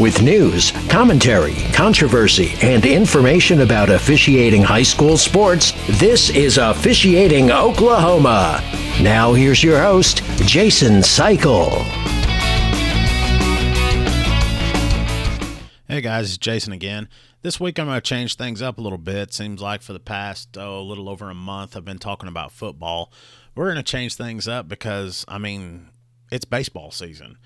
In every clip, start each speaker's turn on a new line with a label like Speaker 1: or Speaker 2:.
Speaker 1: With news, commentary, controversy, and information about officiating high school sports, this is Officiating Oklahoma. Now, here's your host, Jason Cycle.
Speaker 2: Hey guys, it's Jason again. This week I'm going to change things up a little bit. Seems like for the past oh, a little over a month I've been talking about football. We're going to change things up because I mean it's baseball season.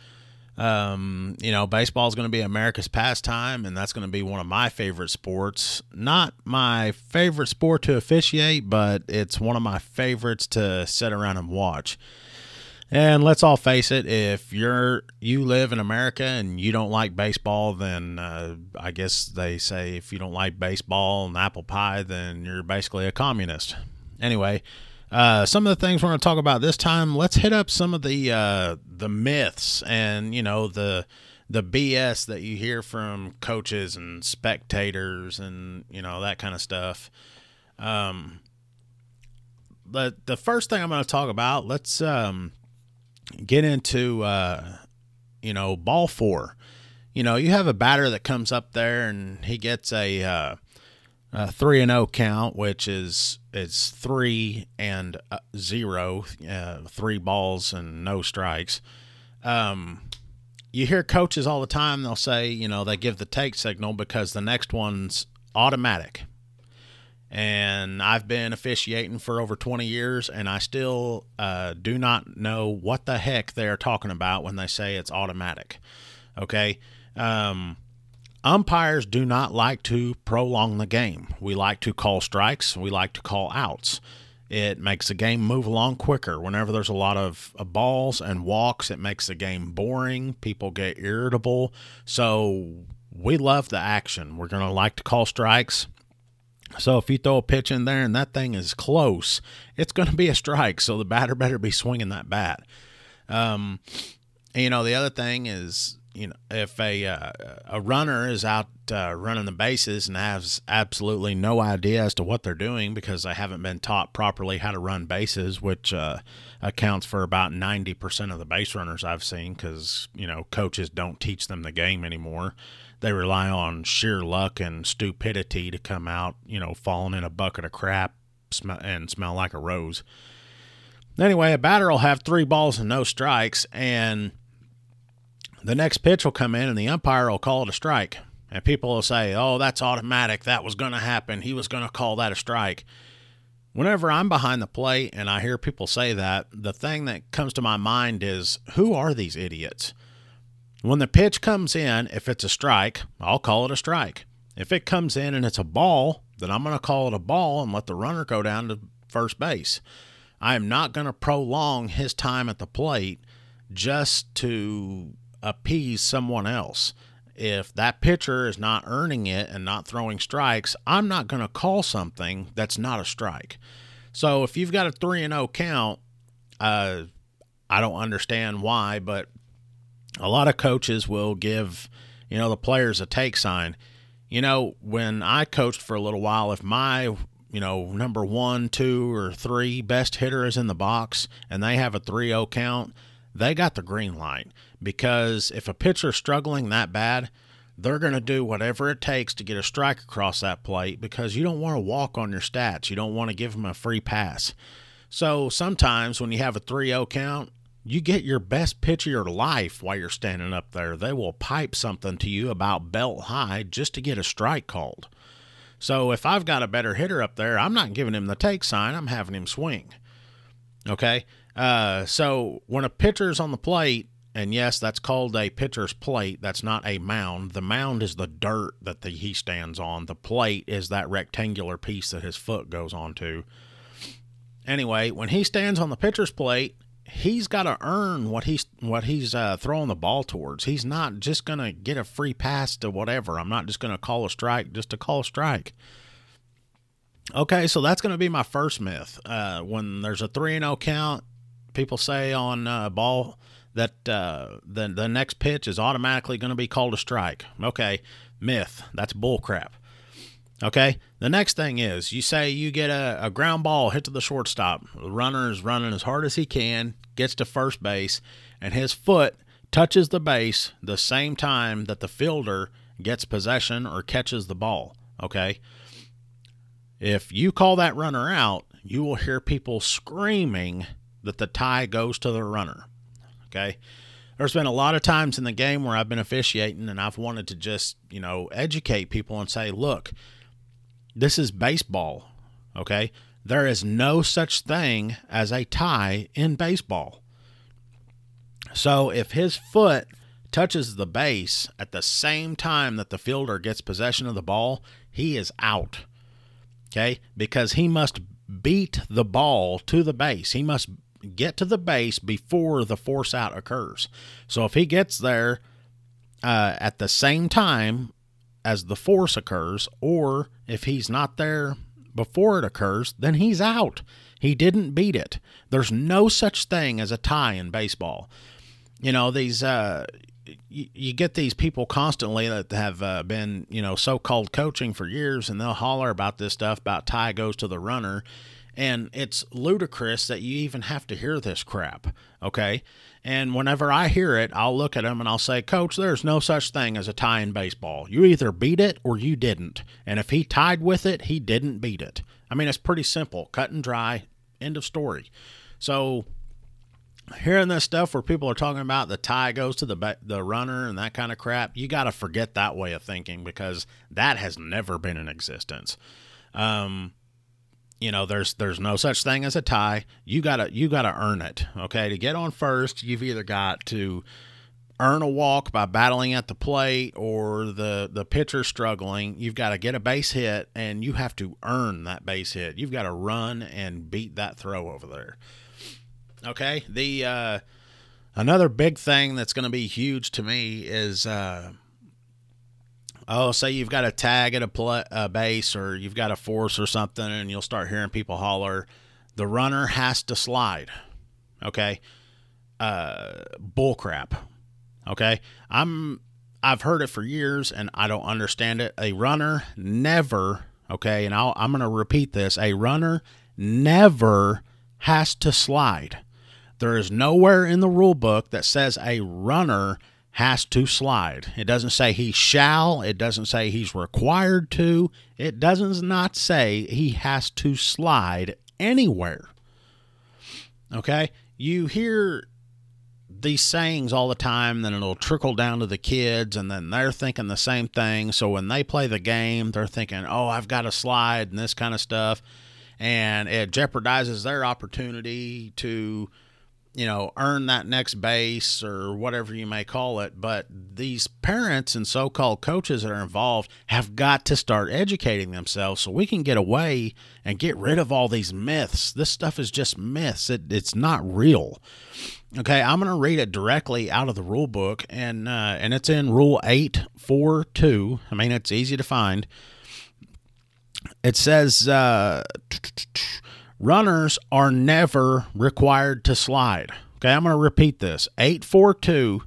Speaker 2: Um, you know, baseball is going to be America's pastime, and that's going to be one of my favorite sports. Not my favorite sport to officiate, but it's one of my favorites to sit around and watch. And let's all face it, if you're you live in America and you don't like baseball, then uh, I guess they say if you don't like baseball and apple pie, then you're basically a communist. Anyway, uh, some of the things we're going to talk about this time. Let's hit up some of the uh, the myths and you know the the BS that you hear from coaches and spectators and you know that kind of stuff. Um, the the first thing I'm going to talk about. Let's um, get into uh, you know ball four. You know, you have a batter that comes up there and he gets a uh, three and zero oh count, which is it's three and uh, zero, uh, three balls and no strikes. Um, you hear coaches all the time. They'll say, you know, they give the take signal because the next one's automatic. And I've been officiating for over 20 years, and I still uh, do not know what the heck they're talking about when they say it's automatic. Okay. Um, Umpires do not like to prolong the game. We like to call strikes, we like to call outs. It makes the game move along quicker. Whenever there's a lot of uh, balls and walks, it makes the game boring. People get irritable. So we love the action. We're going to like to call strikes. So if you throw a pitch in there and that thing is close, it's going to be a strike. So the batter better be swinging that bat. Um, you know, the other thing is you know, if a uh, a runner is out uh, running the bases and has absolutely no idea as to what they're doing because they haven't been taught properly how to run bases, which uh, accounts for about ninety percent of the base runners I've seen, because you know coaches don't teach them the game anymore. They rely on sheer luck and stupidity to come out, you know, falling in a bucket of crap and smell like a rose. Anyway, a batter will have three balls and no strikes, and the next pitch will come in and the umpire will call it a strike. And people will say, oh, that's automatic. That was going to happen. He was going to call that a strike. Whenever I'm behind the plate and I hear people say that, the thing that comes to my mind is who are these idiots? When the pitch comes in, if it's a strike, I'll call it a strike. If it comes in and it's a ball, then I'm going to call it a ball and let the runner go down to first base. I am not going to prolong his time at the plate just to appease someone else. If that pitcher is not earning it and not throwing strikes, I'm not going to call something that's not a strike. So if you've got a 3 and 0 count, uh, I don't understand why, but a lot of coaches will give, you know, the players a take sign. You know, when I coached for a little while, if my, you know, number one, two, or three best hitter is in the box and they have a 3 0 count, they got the green light because if a pitcher's struggling that bad, they're going to do whatever it takes to get a strike across that plate because you don't want to walk on your stats. You don't want to give them a free pass. So sometimes when you have a 3 0 count, you get your best pitch of your life while you're standing up there. They will pipe something to you about belt high just to get a strike called. So if I've got a better hitter up there, I'm not giving him the take sign, I'm having him swing. Okay? Uh, so when a pitcher's on the plate, and yes, that's called a pitcher's plate. That's not a mound. The mound is the dirt that the, he stands on. The plate is that rectangular piece that his foot goes onto. Anyway, when he stands on the pitcher's plate, he's got to earn what he's what he's uh, throwing the ball towards. He's not just gonna get a free pass to whatever. I'm not just gonna call a strike just to call a strike. Okay, so that's gonna be my first myth. Uh, when there's a three and zero oh count, people say on uh, ball that uh, the the next pitch is automatically going to be called a strike. Okay, myth. That's bullcrap. Okay. The next thing is you say you get a, a ground ball hit to the shortstop. The runner is running as hard as he can, gets to first base, and his foot touches the base the same time that the fielder gets possession or catches the ball. Okay. If you call that runner out, you will hear people screaming that the tie goes to the runner. Okay. There's been a lot of times in the game where I've been officiating and I've wanted to just, you know, educate people and say, look, this is baseball. Okay. There is no such thing as a tie in baseball. So if his foot touches the base at the same time that the fielder gets possession of the ball, he is out. Okay? Because he must beat the ball to the base. He must get to the base before the force out occurs. So if he gets there uh, at the same time as the force occurs, or if he's not there before it occurs, then he's out. He didn't beat it. There's no such thing as a tie in baseball. You know, these uh, you, get these people constantly that have uh, been, you know, so-called coaching for years, and they'll holler about this stuff about tie goes to the runner, and it's ludicrous that you even have to hear this crap. Okay, and whenever I hear it, I'll look at him and I'll say, Coach, there's no such thing as a tie in baseball. You either beat it or you didn't. And if he tied with it, he didn't beat it. I mean, it's pretty simple, cut and dry, end of story. So hearing this stuff where people are talking about the tie goes to the the runner and that kind of crap, you got to forget that way of thinking because that has never been in existence. Um, you know, there's there's no such thing as a tie. You gotta you gotta earn it. Okay, to get on first, you've either got to earn a walk by battling at the plate or the the pitcher struggling you've got to get a base hit and you have to earn that base hit you've got to run and beat that throw over there Okay. The uh, another big thing that's going to be huge to me is uh, oh, say you've got a tag at a, pl- a base or you've got a force or something, and you'll start hearing people holler, "The runner has to slide." Okay. Uh, bull crap. Okay. I'm I've heard it for years and I don't understand it. A runner never, okay, and I'll, I'm going to repeat this. A runner never has to slide. There is nowhere in the rule book that says a runner has to slide. It doesn't say he shall, it doesn't say he's required to, it does not not say he has to slide anywhere. Okay? You hear these sayings all the time, then it'll trickle down to the kids, and then they're thinking the same thing. So when they play the game, they're thinking, oh, I've got to slide and this kind of stuff. And it jeopardizes their opportunity to you know, earn that next base or whatever you may call it. But these parents and so called coaches that are involved have got to start educating themselves so we can get away and get rid of all these myths. This stuff is just myths, it, it's not real. Okay, I'm going to read it directly out of the rule book, and uh, and it's in Rule Eight Four Two. I mean, it's easy to find. It says, uh, Runners are never required to slide. Okay, I'm going to repeat this 842.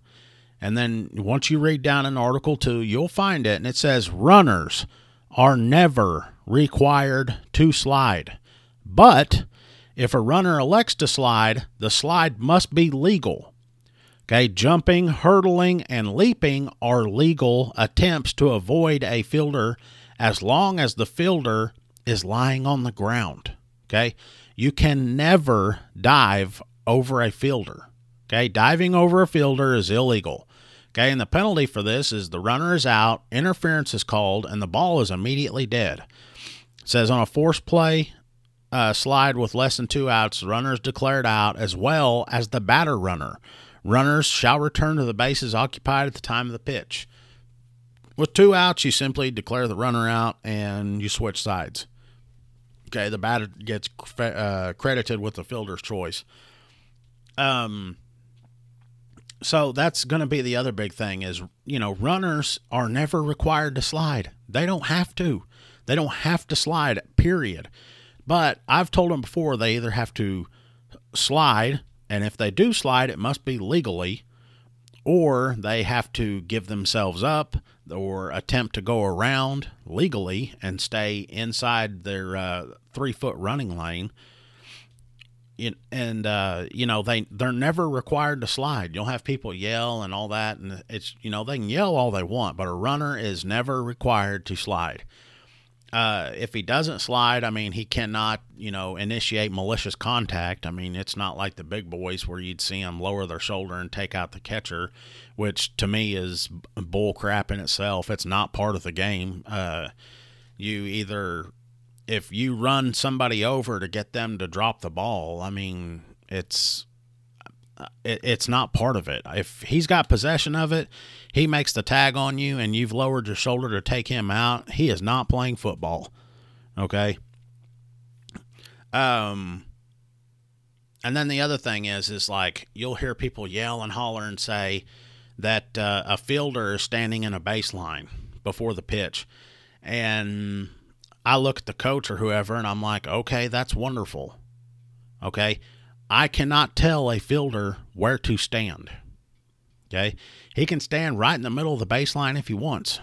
Speaker 2: And then once you read down in Article 2, you'll find it. And it says runners are never required to slide. But if a runner elects to slide, the slide must be legal. Okay, jumping, hurdling, and leaping are legal attempts to avoid a fielder as long as the fielder is lying on the ground. Okay. You can never dive over a fielder. Okay. Diving over a fielder is illegal. Okay. And the penalty for this is the runner is out, interference is called, and the ball is immediately dead. It says on a force play uh, slide with less than two outs, the runner is declared out as well as the batter runner. Runners shall return to the bases occupied at the time of the pitch. With two outs, you simply declare the runner out and you switch sides. Okay, the batter gets uh, credited with the fielder's choice. Um, so that's going to be the other big thing is you know runners are never required to slide. They don't have to. They don't have to slide. Period. But I've told them before they either have to slide, and if they do slide, it must be legally, or they have to give themselves up or attempt to go around legally and stay inside their uh, three foot running lane. and uh, you know they they're never required to slide. You'll have people yell and all that, and it's you know they can yell all they want, but a runner is never required to slide. Uh, if he doesn't slide, I mean, he cannot, you know, initiate malicious contact. I mean, it's not like the big boys where you'd see them lower their shoulder and take out the catcher, which to me is bull crap in itself. It's not part of the game. Uh, you either if you run somebody over to get them to drop the ball, I mean, it's it, it's not part of it. If he's got possession of it, he makes the tag on you, and you've lowered your shoulder to take him out. He is not playing football. Okay. Um. And then the other thing is, is like you'll hear people yell and holler and say that uh, a fielder is standing in a baseline before the pitch, and I look at the coach or whoever and I'm like, okay, that's wonderful. Okay. I cannot tell a fielder where to stand. Okay. He can stand right in the middle of the baseline if he wants.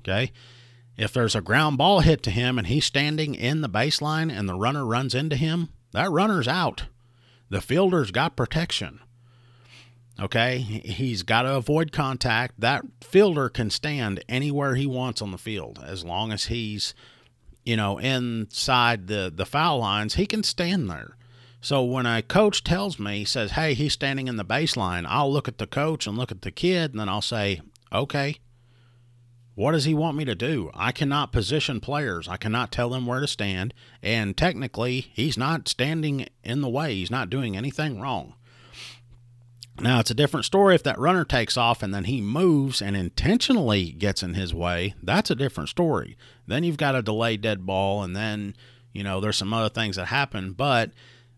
Speaker 2: Okay. If there's a ground ball hit to him and he's standing in the baseline and the runner runs into him, that runner's out. The fielder's got protection. Okay. He's got to avoid contact. That fielder can stand anywhere he wants on the field as long as he's you know, inside the, the foul lines, he can stand there. So when a coach tells me, says, hey, he's standing in the baseline, I'll look at the coach and look at the kid, and then I'll say, okay, what does he want me to do? I cannot position players. I cannot tell them where to stand. And technically, he's not standing in the way. He's not doing anything wrong. Now, it's a different story if that runner takes off and then he moves and intentionally gets in his way. That's a different story. Then you've got a delayed dead ball, and then, you know, there's some other things that happen, but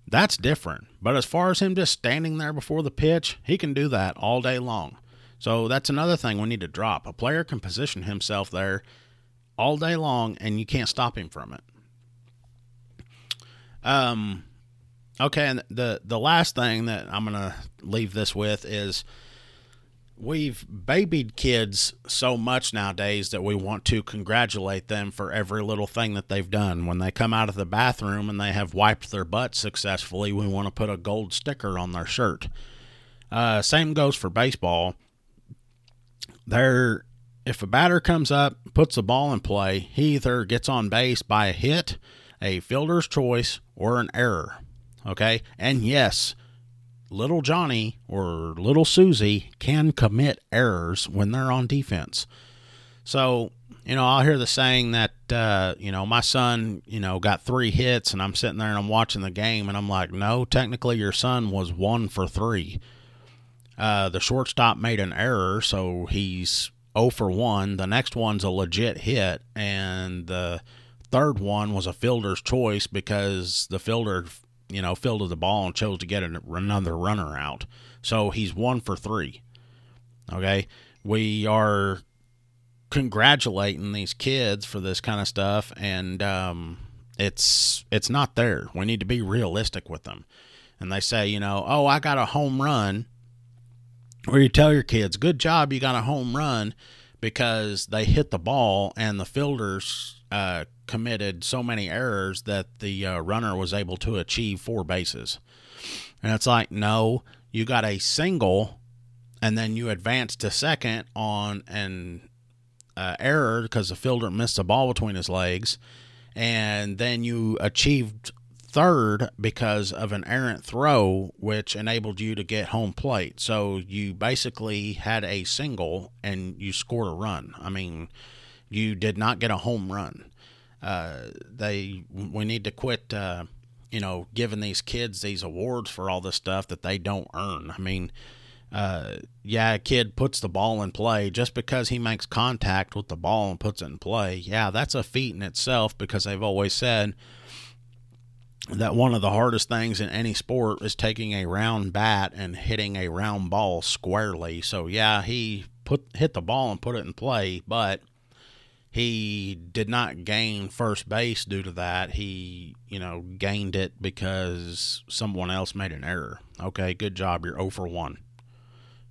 Speaker 2: that's different. But as far as him just standing there before the pitch, he can do that all day long. So that's another thing we need to drop. A player can position himself there all day long, and you can't stop him from it. Um, Okay, and the the last thing that I'm gonna leave this with is we've babied kids so much nowadays that we want to congratulate them for every little thing that they've done. When they come out of the bathroom and they have wiped their butt successfully, we want to put a gold sticker on their shirt. Uh, same goes for baseball. There, if a batter comes up, puts the ball in play, he either gets on base by a hit, a fielder's choice, or an error. Okay. And yes, little Johnny or little Susie can commit errors when they're on defense. So, you know, I'll hear the saying that, uh, you know, my son, you know, got three hits and I'm sitting there and I'm watching the game and I'm like, no, technically your son was one for three. Uh, the shortstop made an error, so he's 0 for 1. The next one's a legit hit, and the third one was a fielder's choice because the fielder you know, fielded the ball and chose to get another runner out. So he's one for three. Okay. We are congratulating these kids for this kind of stuff, and um, it's it's not there. We need to be realistic with them. And they say, you know, oh, I got a home run. Or you tell your kids, good job, you got a home run because they hit the ball and the fielders uh, committed so many errors that the uh, runner was able to achieve four bases. And it's like, no, you got a single, and then you advance to second on an uh, error because the fielder missed the ball between his legs, and then you achieved third because of an errant throw, which enabled you to get home plate. So you basically had a single and you scored a run. I mean, you did not get a home run. Uh, they we need to quit. Uh, you know, giving these kids these awards for all this stuff that they don't earn. I mean, uh, yeah, a kid puts the ball in play just because he makes contact with the ball and puts it in play. Yeah, that's a feat in itself because they've always said that one of the hardest things in any sport is taking a round bat and hitting a round ball squarely. So yeah, he put hit the ball and put it in play, but he did not gain first base due to that. He, you know, gained it because someone else made an error. Okay, good job. You're 0 for 1.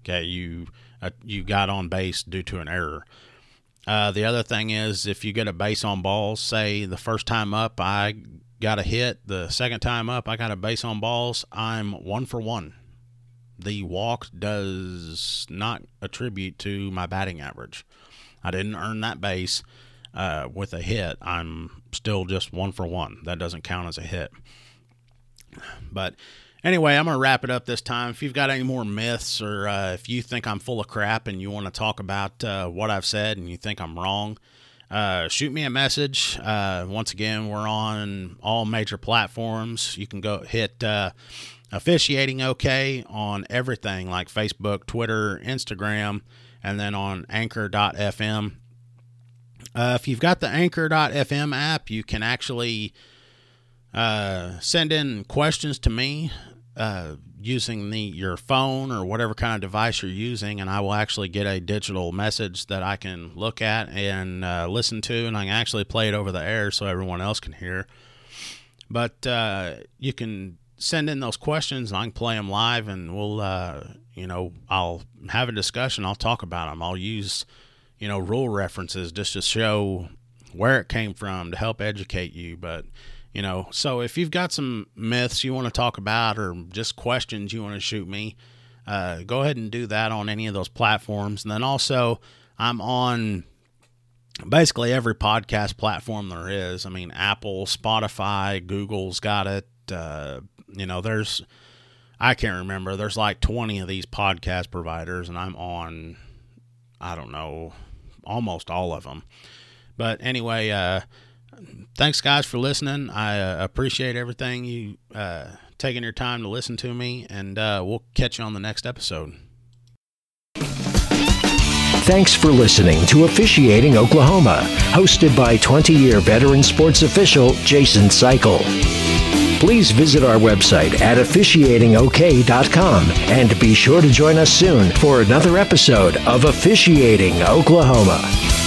Speaker 2: Okay, you uh, you got on base due to an error. Uh, the other thing is if you get a base on balls, say the first time up I got a hit. The second time up, I got a base on balls. I'm one for one. The walk does not attribute to my batting average. I didn't earn that base uh, with a hit. I'm still just one for one. That doesn't count as a hit. But anyway, I'm going to wrap it up this time. If you've got any more myths or uh, if you think I'm full of crap and you want to talk about uh, what I've said and you think I'm wrong, uh, shoot me a message. Uh, once again, we're on all major platforms. You can go hit uh, officiating okay on everything like Facebook, Twitter, Instagram, and then on anchor.fm. Uh, if you've got the anchor.fm app, you can actually uh, send in questions to me uh, using the your phone or whatever kind of device you're using, and I will actually get a digital message that I can look at and uh, listen to, and I can actually play it over the air so everyone else can hear. But uh, you can send in those questions, and I can play them live, and we'll, uh, you know, I'll have a discussion. I'll talk about them. I'll use, you know, rule references just to show where it came from to help educate you, but you know so if you've got some myths you want to talk about or just questions you want to shoot me uh, go ahead and do that on any of those platforms and then also i'm on basically every podcast platform there is i mean apple spotify google's got it uh, you know there's i can't remember there's like 20 of these podcast providers and i'm on i don't know almost all of them but anyway uh, thanks, guys, for listening. I uh, appreciate everything you uh, taking your time to listen to me, and uh, we'll catch you on the next episode.
Speaker 1: Thanks for listening to Officiating Oklahoma, hosted by 20 year veteran sports official Jason Cycle. Please visit our website at officiatingok.com and be sure to join us soon for another episode of Officiating Oklahoma.